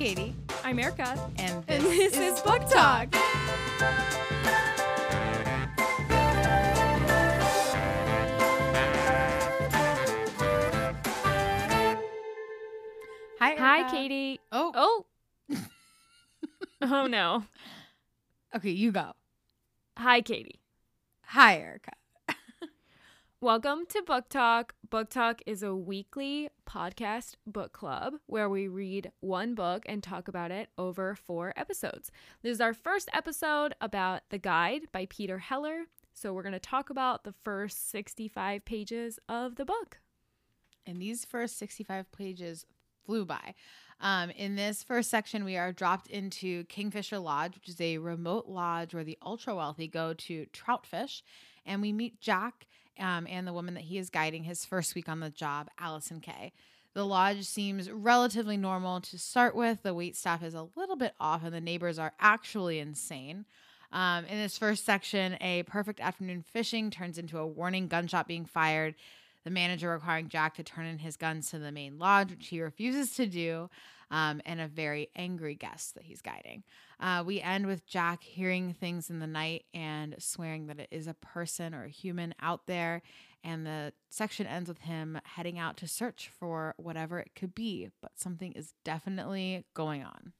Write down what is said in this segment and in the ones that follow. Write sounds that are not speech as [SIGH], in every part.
Katie. I'm Erica. And And this is Book Talk. Hi, Hi, Erica. Katie. Oh, Oh. [LAUGHS] oh, no. okay, you go. Hi, Katie. Hi, Erica. [LAUGHS] Welcome to Book Talk. Book Talk is a weekly podcast book club where we read one book and talk about it over four episodes. This is our first episode about The Guide by Peter Heller. So, we're going to talk about the first 65 pages of the book. And these first 65 pages flew by. Um, in this first section, we are dropped into Kingfisher Lodge, which is a remote lodge where the ultra wealthy go to trout fish. And we meet Jack um, and the woman that he is guiding his first week on the job, Allison Kay. The lodge seems relatively normal to start with. The wait staff is a little bit off, and the neighbors are actually insane. Um, in this first section, a perfect afternoon fishing turns into a warning gunshot being fired the manager requiring Jack to turn in his guns to the main lodge, which he refuses to do, um, and a very angry guest that he's guiding. Uh, we end with Jack hearing things in the night and swearing that it is a person or a human out there. And the section ends with him heading out to search for whatever it could be, but something is definitely going on.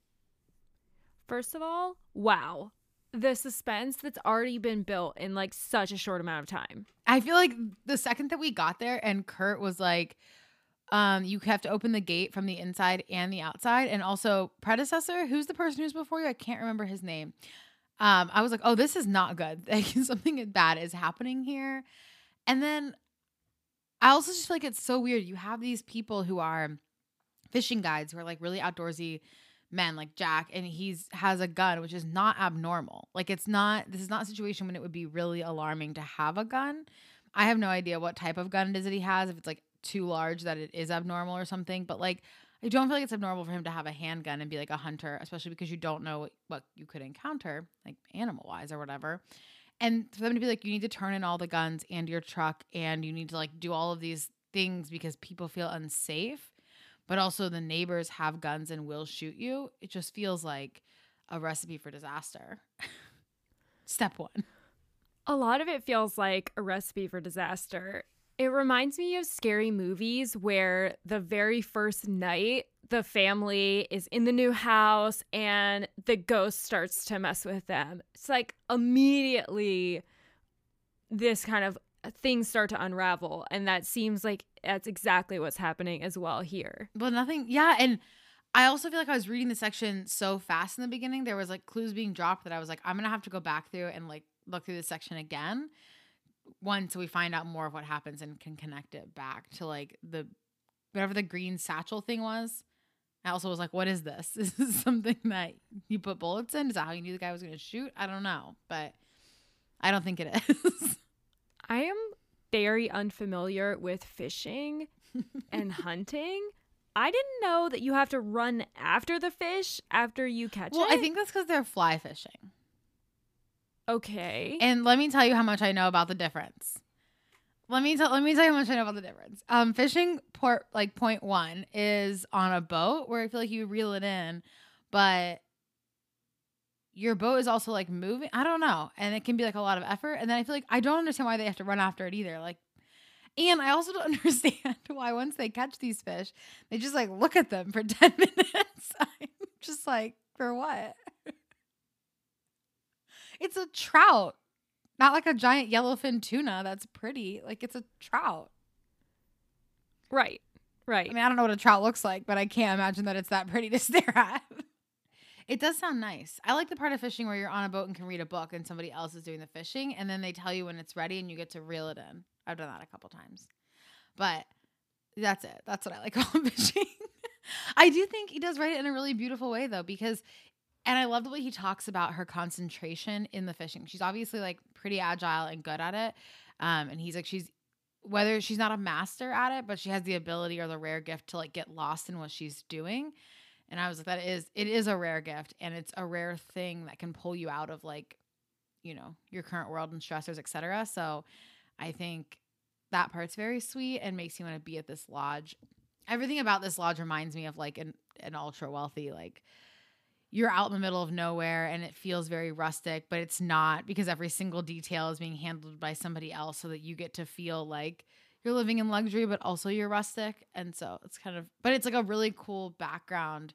First of all, wow. The suspense that's already been built in like such a short amount of time. I feel like the second that we got there and Kurt was like, um, you have to open the gate from the inside and the outside. And also, predecessor, who's the person who's before you? I can't remember his name. Um, I was like, oh, this is not good. [LAUGHS] Like, something bad is happening here. And then I also just feel like it's so weird. You have these people who are fishing guides who are like really outdoorsy men, like Jack, and he's has a gun, which is not abnormal. Like, it's not, this is not a situation when it would be really alarming to have a gun. I have no idea what type of gun it is that he has, if it's like too large that it is abnormal or something. But like, I don't feel like it's abnormal for him to have a handgun and be like a hunter, especially because you don't know what, you could encounter, like animal wise or whatever. And for them to be like, you need to turn in all the guns and your truck, and you need to like do all of these things because people feel unsafe, but also the neighbors have guns and will shoot you. It just feels like a recipe for disaster. [LAUGHS] Step one. A lot of it feels like a recipe for disaster. It reminds me of scary movies where the very first night the family is in the new house and the ghost starts to mess with them. It's like immediately this kind of things start to unravel and that seems like that's exactly what's happening as well here. Well, nothing. Yeah, and I also feel like I was reading the section so fast in the beginning. There was like clues being dropped that I was like, I'm gonna have to go back through and like look through this section again once we find out more of what happens and can connect it back to like the whatever the green satchel thing was. I also was like, what is this? [LAUGHS] Is this something that you put bullets in? Is that how you knew the guy was gonna shoot? I don't know, but I don't think it [LAUGHS] is. I am very unfamiliar with fishing and [LAUGHS] hunting. I didn't know that you have to run after the fish after you catch well, it. Well, I think that's because they're fly fishing. Okay. And let me tell you how much I know about the difference. Let me tell let me tell you how much I know about the difference. Um, fishing port like point one is on a boat where I feel like you reel it in, but your boat is also like moving. I don't know, and it can be like a lot of effort. And then I feel like I don't understand why they have to run after it either. Like, and I also don't [LAUGHS] understand why once they catch these fish, they just like look at them for [LAUGHS] ten minutes. I'm just like, for what? It's a trout, not like a giant yellowfin tuna that's pretty. Like it's a trout. right. Right. I mean, I don't know what a trout looks like, but I can't imagine that it's that pretty to [LAUGHS] stare at. It does sound nice. I like the part of fishing where you're on a boat and can read a book and somebody else is doing the fishing and then they tell you when it's ready and you get to reel it in. I've done that a couple times. But that's it. That's what I like [LAUGHS] about fishing. I do think he does write it in a really beautiful way though because and I love the way he talks about her concentration in the fishing. She's obviously like pretty agile and good at it. Um, and he's like, she's whether she's not a master at it, but she has the ability or the rare gift to like get lost in what she's doing. And I was like, that is, it is a rare gift and it's a rare thing that can pull you out of like, you know, your current world and stressors, etc. So I think that part's very sweet and makes you want to be at this lodge. Everything about this lodge reminds me of like an an ultra wealthy like you're out in the middle of nowhere and it feels very rustic, but it's not because every single detail is being handled by somebody else so that you get to feel like you're living in luxury, but also you're rustic. And so it's kind of, but it's like a really cool background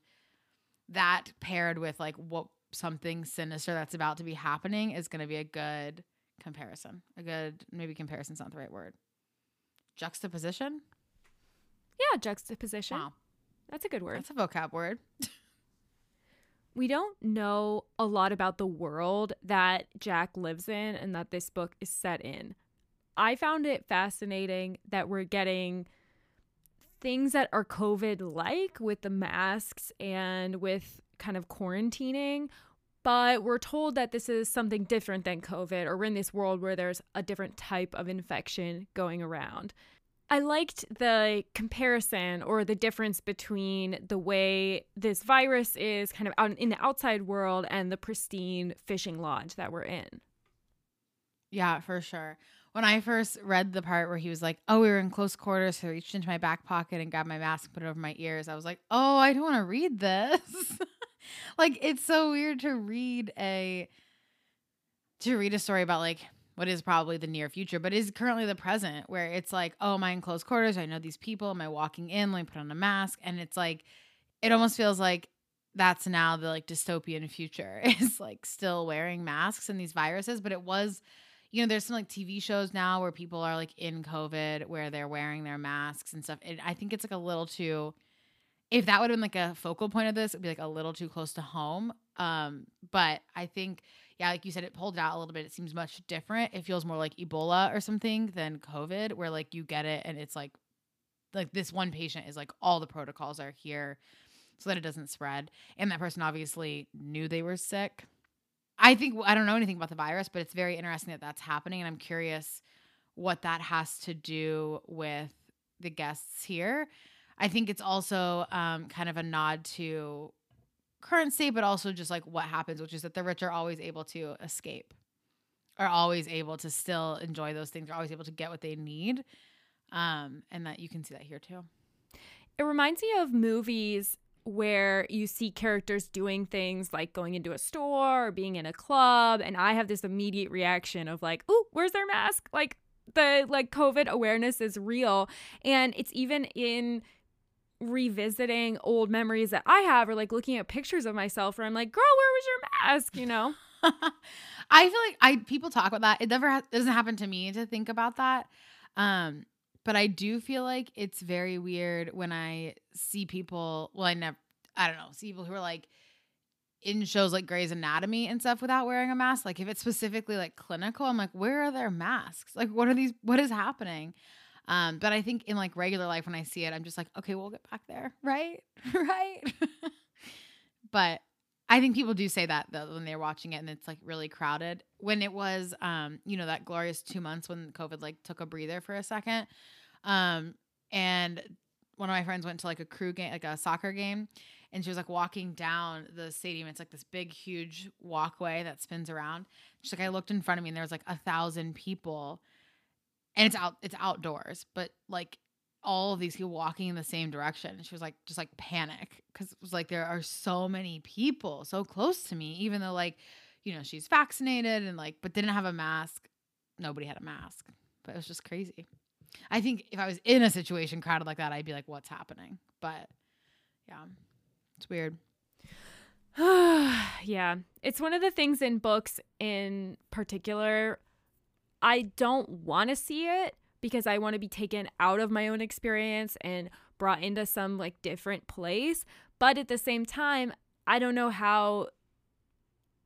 that paired with like what something sinister that's about to be happening is going to be a good comparison. A good, maybe comparison's not the right word. Juxtaposition? Yeah, juxtaposition. Wow. That's a good word. That's a vocab word. [LAUGHS] we don't know a lot about the world that Jack lives in and that this book is set in. I found it fascinating that we're getting things that are COVID like with the masks and with kind of quarantining, but we're told that this is something different than COVID, or we're in this world where there's a different type of infection going around. I liked the comparison or the difference between the way this virus is kind of out in the outside world and the pristine fishing lodge that we're in. Yeah, for sure. When I first read the part where he was like, "Oh, we were in close quarters," so I reached into my back pocket and grabbed my mask, put it over my ears. I was like, "Oh, I don't want to read this." [LAUGHS] like, it's so weird to read a to read a story about like what is probably the near future, but is currently the present, where it's like, oh, am I in close quarters? I know these people. Am I walking in? Let me put on a mask. And it's like, it almost feels like that's now the like dystopian future [LAUGHS] is like still wearing masks and these viruses. But it was, you know, there's some like TV shows now where people are like in COVID where they're wearing their masks and stuff. I think it's like a little too, if that would have been like a focal point of this, it'd be like a little too close to home. Um, but I think yeah, like you said, it pulled out a little bit. It seems much different. It feels more like Ebola or something than COVID, where like you get it and it's like, like this one patient is like all the protocols are here so that it doesn't spread. And that person obviously knew they were sick. I think I don't know anything about the virus, but it's very interesting that that's happening, and I'm curious what that has to do with the guests here. I think it's also um, kind of a nod to current state, but also just like what happens, which is that the rich are always able to escape, are always able to still enjoy those things, are always able to get what they need. Um, and that you can see that here too. It reminds me of movies where you see characters doing things like going into a store or being in a club and I have this immediate reaction of like, "Ooh, where's their mask?" Like the like COVID awareness is real and it's even in revisiting old memories that I have or like looking at pictures of myself where I'm like, girl, where was your mask? You know? [LAUGHS] I feel like I people talk about that. It never ha- doesn't happen to me to think about that. Um, but I do feel like it's very weird when I see people. Well, I never. I don't know. See people who are like in shows like Grey's Anatomy and stuff without wearing a mask. Like if it's specifically like clinical, I'm like, where are their masks? Like what are these? What is happening? Um, but I think in like regular life, when I see it, I'm just like, okay, we'll get back there, [LAUGHS] right, [LAUGHS] right. [LAUGHS] but I think people do say that though when they're watching it and it's like really crowded. When it was, um, you know, that glorious two months when COVID like took a breather for a second, um, and one of my friends went to like a crew game, like a soccer game, and she was like walking down the stadium. It's like this big, huge walkway that spins around. She's like, I looked in front of me and there was like a thousand people and it's out it's outdoors but like all of these people walking in the same direction. And she was like just like panic because it was like there are so many people so close to me even though like you know she's vaccinated and like but didn't have a mask. Nobody had a mask but it was just crazy. I think if i was in a situation crowded like that i'd be like what's happening? But yeah it's weird. [SIGHS] Yeah it's one of the things in books in particular I don't want to see it because I want to be taken out of my own experience and brought into some like different place. But at the same time, I don't know how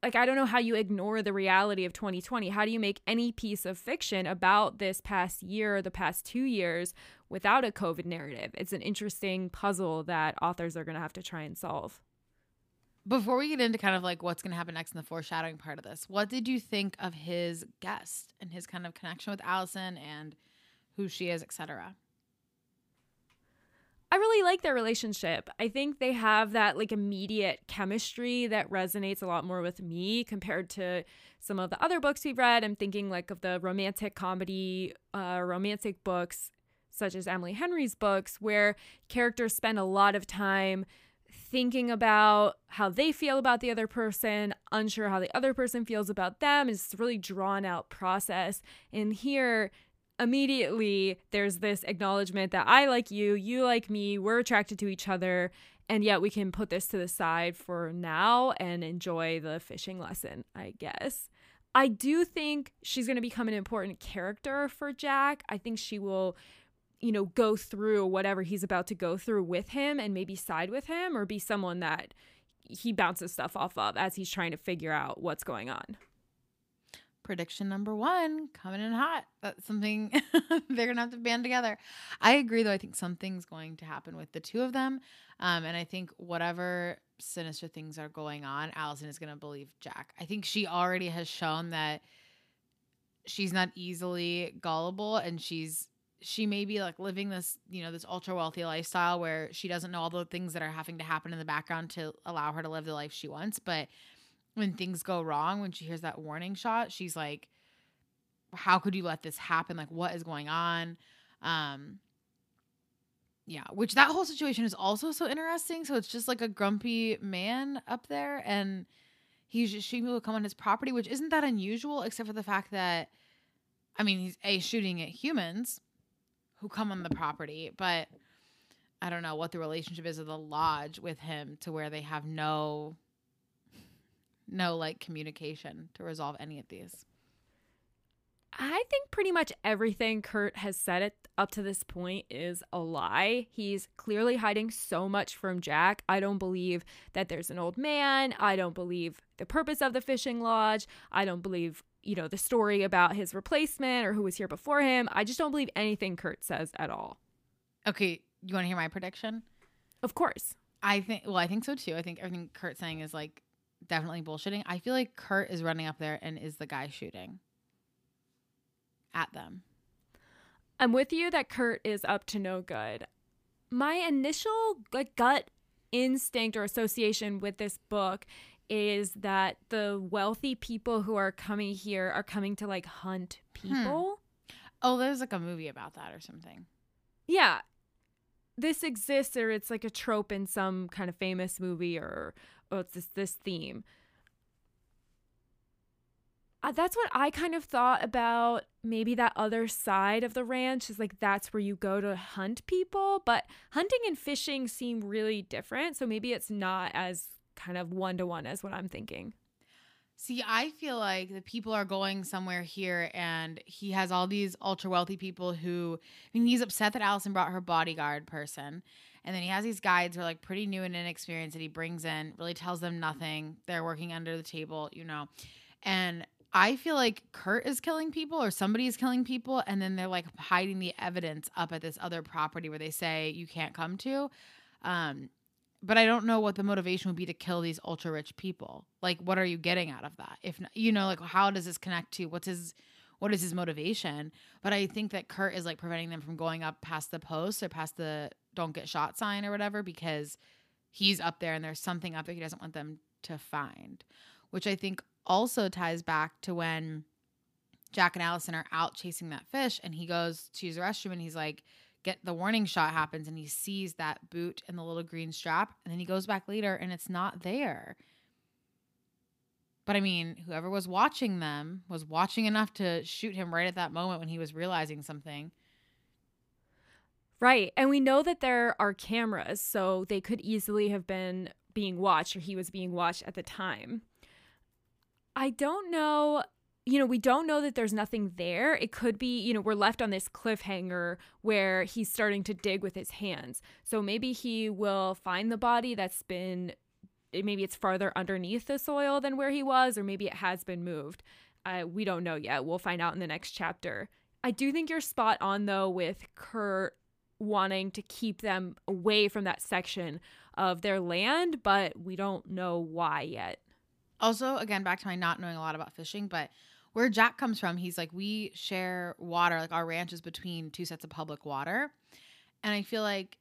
like I don't know how you ignore the reality of 2020. How do you make any piece of fiction about this past year or the past 2 years without a COVID narrative? It's an interesting puzzle that authors are going to have to try and solve. Before we get into kind of like what's going to happen next in the foreshadowing part of this, what did you think of his guest and his kind of connection with Allison and who she is, etc.? I really like their relationship. I think they have that like immediate chemistry that resonates a lot more with me compared to some of the other books we've read. I'm thinking like of the romantic comedy, uh, romantic books such as Emily Henry's books, where characters spend a lot of time thinking about how they feel about the other person, unsure how the other person feels about them. It's a really drawn out process. And here, immediately, there's this acknowledgement that I like you, you like me, we're attracted to each other. And yet, we can put this to the side for now and enjoy the fishing lesson, I guess. I do think she's going to become an important character for Jack. I think she will you know, go through whatever he's about to go through with him and maybe side with him or be someone that he bounces stuff off of as he's trying to figure out what's going on. Prediction number one coming in hot. That's something [LAUGHS] they're gonna have to band together. I agree, though. I think something's going to happen with the two of them, um, and I think whatever sinister things are going on, Allison is gonna believe Jack. I think she already has shown that she's not easily gullible, and she's she may be like living this, you know, this ultra wealthy lifestyle where she doesn't know all the things that are having to happen in the background to allow her to live the life she wants. But when things go wrong, when she hears that warning shot, she's like, how could you let this happen? Like, what is going on? Um, yeah, which that whole situation is also so interesting. So it's just like a grumpy man up there, and he's just shooting people come on his property, which isn't that unusual, except for the fact that, I mean, he's a shooting at humans, who come on the property, but I don't know what the relationship is of the lodge with him to where they have no no like communication to resolve any of these. I think pretty much everything Kurt has said it up to this point is a lie. He's clearly hiding so much from Jack. I don't believe that there's an old man. I don't believe the purpose of the fishing lodge. I don't believe you know, the story about his replacement or who was here before him. I just don't believe anything Kurt says at all. Okay, you want to hear my prediction? Of course. I think well, I think so too. I think everything Kurt's saying is like definitely bullshitting. I feel like Kurt is running up there and is the guy shooting at them. I'm with you that Kurt is up to no good. My initial gut instinct or association with this book is that the wealthy people who are coming here are coming to like hunt hmm. people. Hmm. Oh, there's like a movie about that or something. Yeah. This exists or it's like a trope in some kind of famous movie or oh, it's this this theme. Uh, that's what I kind of thought about maybe that other side of the ranch is like that's where you go to hunt people, but hunting and fishing seem really different, so maybe it's not as kind of one to one is what I'm thinking. See, I feel like the people are going somewhere here, and he has all these ultra wealthy people who, I mean, he's upset that Allison brought her bodyguard person. And then he has these guides who are like pretty new and inexperienced that he brings in, really tells them nothing. They're working under the table, you know. And I feel like Kurt is killing people or somebody is killing people. And then they're like hiding the evidence up at this other property where they say you can't come to. Um, but I don't know what the motivation would be to kill these ultra rich people. Like, what are you getting out of that? If you know, like, how does this connect to what's his, what is his motivation? But I think that Kurt is like preventing them from going up past the post or past the don't get shot sign or whatever because he's up there and there's something up there he doesn't want them to find, which I think also ties back to when Jack and Allison are out chasing that fish and he goes to use the restroom and he's like, get the warning shot happens and he sees that boot and the little green strap and then he goes back later and it's not there. But I mean, whoever was watching them was watching enough to shoot him right at that moment when he was realizing something. Right. And we know that there are cameras, so they could easily have been being watched or he was being watched at the time. I don't know you know, we don't know that there's nothing there. It could be, you know, we're left on this cliffhanger where he's starting to dig with his hands. So maybe he will find the body that's been, maybe it's farther underneath the soil than where he was, or maybe it has been moved. Uh, we don't know yet. We'll find out in the next chapter. I do think you're spot on, though, with Kurt wanting to keep them away from that section of their land, but we don't know why yet. Also, again, back to my not knowing a lot about fishing, but where Jack comes from, he's like, we share water, like our ranch is between two sets of public water. And I feel like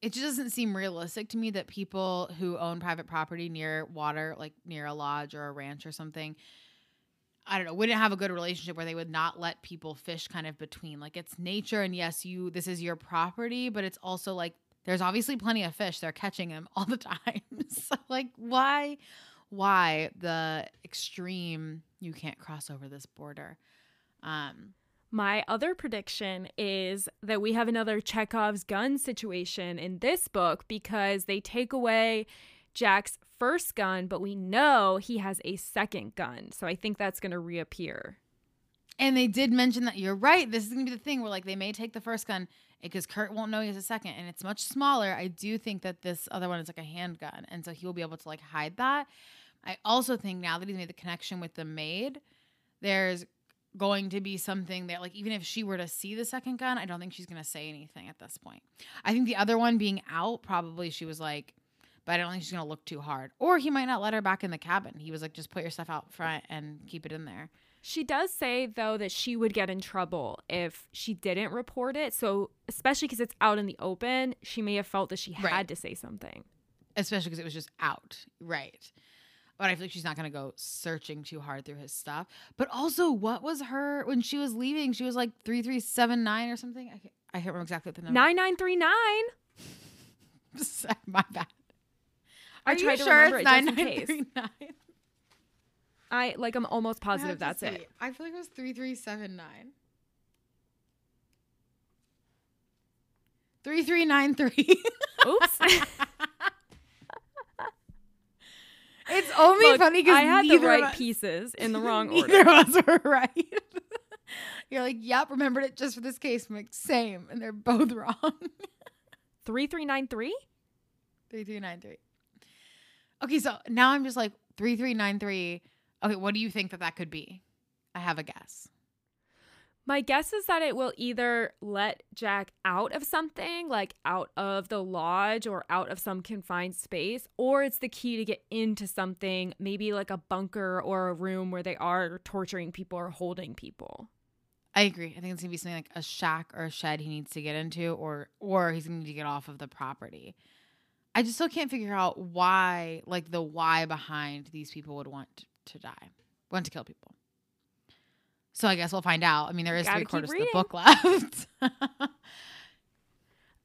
it just doesn't seem realistic to me that people who own private property near water, like near a lodge or a ranch or something, I don't know, wouldn't have a good relationship where they would not let people fish kind of between. Like it's nature and yes, you this is your property, but it's also like There's obviously plenty of fish. They're catching them all the [LAUGHS] time. so like why why the extreme you can't cross over this border? Um my other prediction is that we have another Chekhov's gun situation in this book because they take away Jack's first gun, but we know he has a second gun. So I think that's going to reappear. And they did mention that you're right. This is going to be the thing where like they may take the first gun because Kurt won't know he has a second and it's much smaller. I do think that this other one is like a handgun and so he will be able to like hide that. I also think now that he's made the connection with the maid, there's going to be something that like even if she were to see the second gun, I don't think she's going to say anything at this point. I think the other one being out, probably she was like but I don't think she's gonna look too hard. Or he might not let her back in the cabin. He was like, just put your stuff out front and keep it in there. She does say though that she would get in trouble if she didn't report it. So especially because it's out in the open, she may have felt that she had Right. to say something. Especially because it was just out. Right. But I feel like she's not gonna go searching too hard through his stuff. But also, what was her when she was leaving? She was like three three seven nine or something. I can't, I can't remember exactly the number. Nine nine three nine. [LAUGHS] My bad. I Are you tried to sure remember it's it just in case. three nine? I like. I'm almost positive that's see. it. I feel like it was three three seven nine. Three three nine three. Oops. [LAUGHS] It's only Look, funny because I had the right us, pieces in the [LAUGHS] wrong neither order. of us were right. [LAUGHS] You're like, yep, remembered it just for this case. I'm like, same, and they're both wrong. Three three nine three. three three nine three. Okay, so now I'm just like three three nine three. Okay, what do you think that that could be? I have a guess. My guess is that it will either let Jack out of something, like out of the lodge or out of some confined space, or it's the key to get into something, maybe like a bunker or a room where they are torturing people or holding people. I agree. I think it's gonna be something like a shack or a shed he needs to get into, or or he's gonna need to get off of the property. I just still can't figure out why, like the why behind these people would want to die, want to kill people. So I guess we'll find out. I mean, there is Gotta three quarters of the book left. [LAUGHS]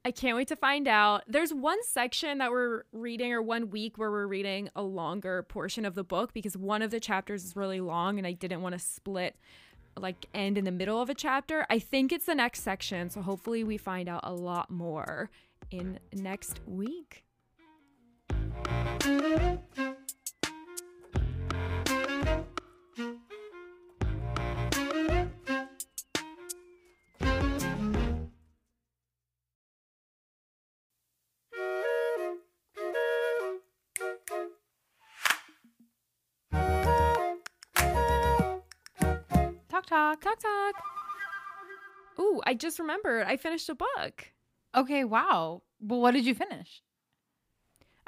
I can't wait to find out. There's one section that we're reading, or one week where we're reading a longer portion of the book because one of the chapters is really long and I didn't want to split, like, end in the middle of a chapter. I think it's the next section. So hopefully we find out a lot more in next week. Talk talk. Talk. Ooh, I just remembered I finished a book. Okay, wow. Well, what did you finish?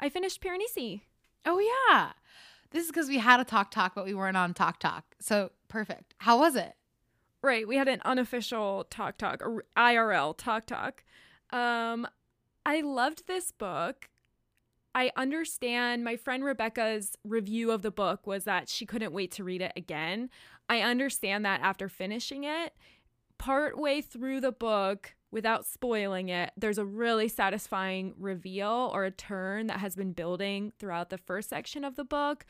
I finished Piranesi. Oh yeah, this is because we had a talk talk, but we weren't on talk talk. So perfect. How was it? Right, we had an unofficial talk talk, or IRL talk talk. Um, I loved this book. I understand my friend Rebecca's review of the book was that she couldn't wait to read it again. I understand that after finishing it. Partway through the book, without spoiling it, there's a really satisfying reveal or a turn that has been building throughout the first section of the book.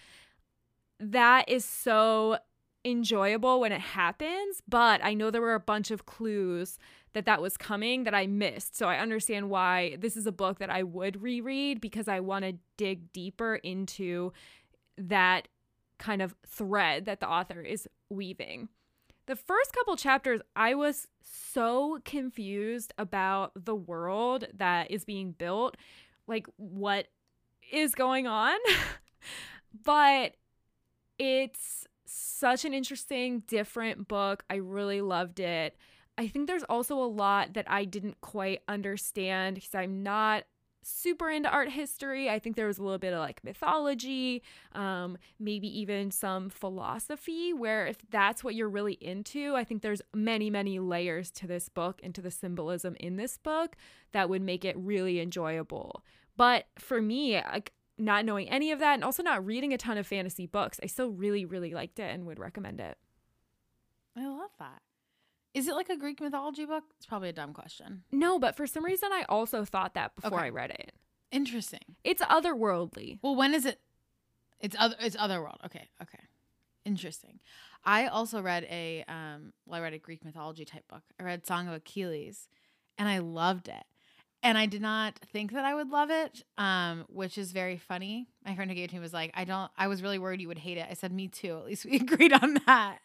That is so enjoyable when it happens, but I know there were a bunch of clues that that was coming that I missed. So I understand why this is a book that I would reread because I want to dig deeper into that kind of thread that the author is weaving. The first couple chapters, I was so confused about the world that is being built, like what is going on. [LAUGHS] but it's such an interesting, different book. I really loved it. I think there's also a lot that I didn't quite understand because I'm not super into art history. I think there was a little bit of like mythology, um, maybe even some philosophy, where if that's what you're really into, I think there's many, many layers to this book and to the symbolism in this book that would make it really enjoyable. But for me, like not knowing any of that and also not reading a ton of fantasy books, I still really, really liked it and would recommend it. I love that. Is it like a Greek mythology book? It's probably a dumb question. No, but for some reason I also thought that before Okay. I read it. Interesting. It's otherworldly. Well, when is it? It's other. It's otherworld. Okay. Okay. Interesting. I also read a um. Well, I read a Greek mythology type book. I read Song of Achilles, and I loved it. And I did not think that I would love it, um, which is very funny. My friend who gave it to me was like, "I don't." I was really worried you would hate it. I said, "Me too." At least we [LAUGHS] agreed on that.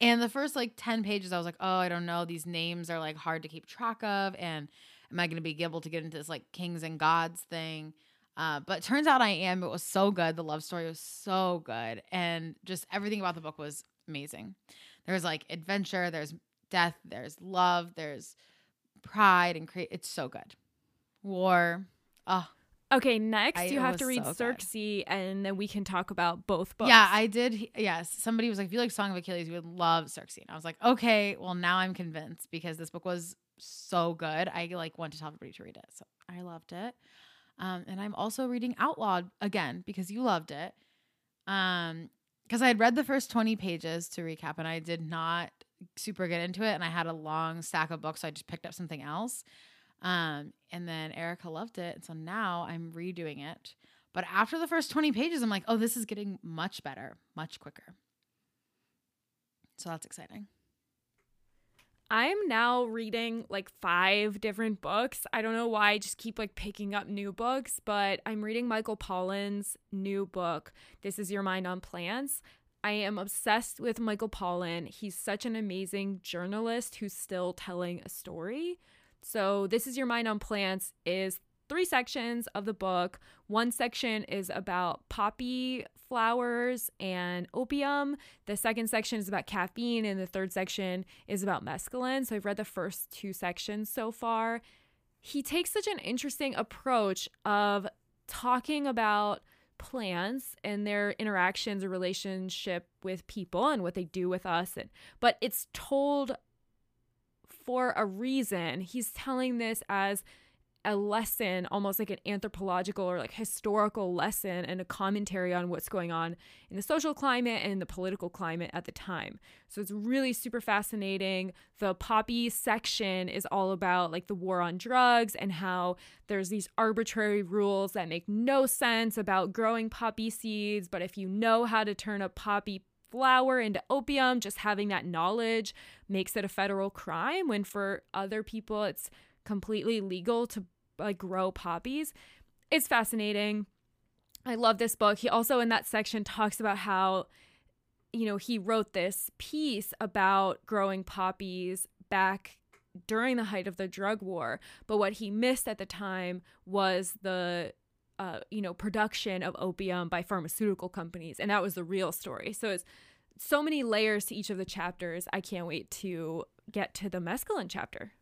And the first like ten pages, I was like, "Oh, I don't know. These names are like hard to keep track of, and am I going to be able to get into this like kings and gods thing?" Uh, but turns out I am. It was so good. The love story was so good. And just everything about the book was amazing. There's like adventure, there's death, there's love, there's pride and create. It's so good. War. Oh, Okay, next I- you have to read so good. Circe and then we can talk about both books. yeah, I did. Yes. Somebody was like, if you like Song of Achilles, you would love Circe. And I was like, okay, well, now I'm convinced because this book was so good. I like went to tell everybody to read it. So I loved it. Um, and I'm also reading Outlawed again because you loved it. Um, because I had read the first 20 pages to recap and I did not super get into it. And I had a long stack of books, so I just picked up something else. Um, and then Erica loved it. And so now I'm redoing it. But after the first 20 pages, I'm like, oh, this is getting much better, much quicker. So that's exciting. I'm now reading like five different books. I don't know why I just keep like picking up new books, but I'm reading Michael Pollan's new book, This Is Your Mind on Plants. I am obsessed with Michael Pollan. He's such an amazing journalist who's still telling a story. So, This Is Your Mind on Plants is three sections of the book. One section is about poppy flowers and opium. The second section is about caffeine, and the third section is about mescaline. So I've read the first two sections so far. He takes such an interesting approach of talking about plants and their interactions or relationship with people and what they do with us and but it's told for a reason he's telling this as a lesson, almost like an anthropological or like historical lesson and a commentary on what's going on in the social climate and the political climate at the time. So it's really super fascinating. The poppy section is all about like the war on drugs and how there's these arbitrary rules that make no sense about growing poppy seeds, but if you know how to turn a poppy flower into opium, just having that knowledge makes it a federal crime when for other people it's completely legal to like grow poppies. It's fascinating. I love this book. He also in that section talks about how you know, he wrote this piece about growing poppies back during the height of the drug war, but what he missed at the time was the uh, you know, production of opium by pharmaceutical companies, and that was the real story. So it's so many layers to each of the chapters. I can't wait to get to the mescaline chapter.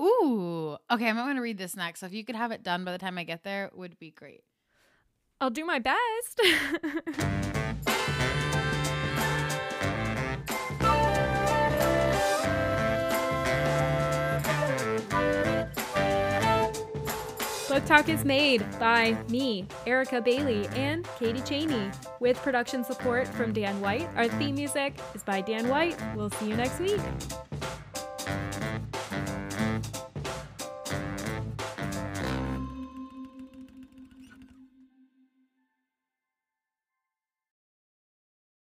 Ooh. Okay, I'm going to read this next. So if you could have it done by the time I get there, would be great. I'll do my best. [LAUGHS] Talk is made by me, Erica Bailey, and Katie Cheney, with production support from Dan White. Our theme music is by Dan White. We'll see you next week.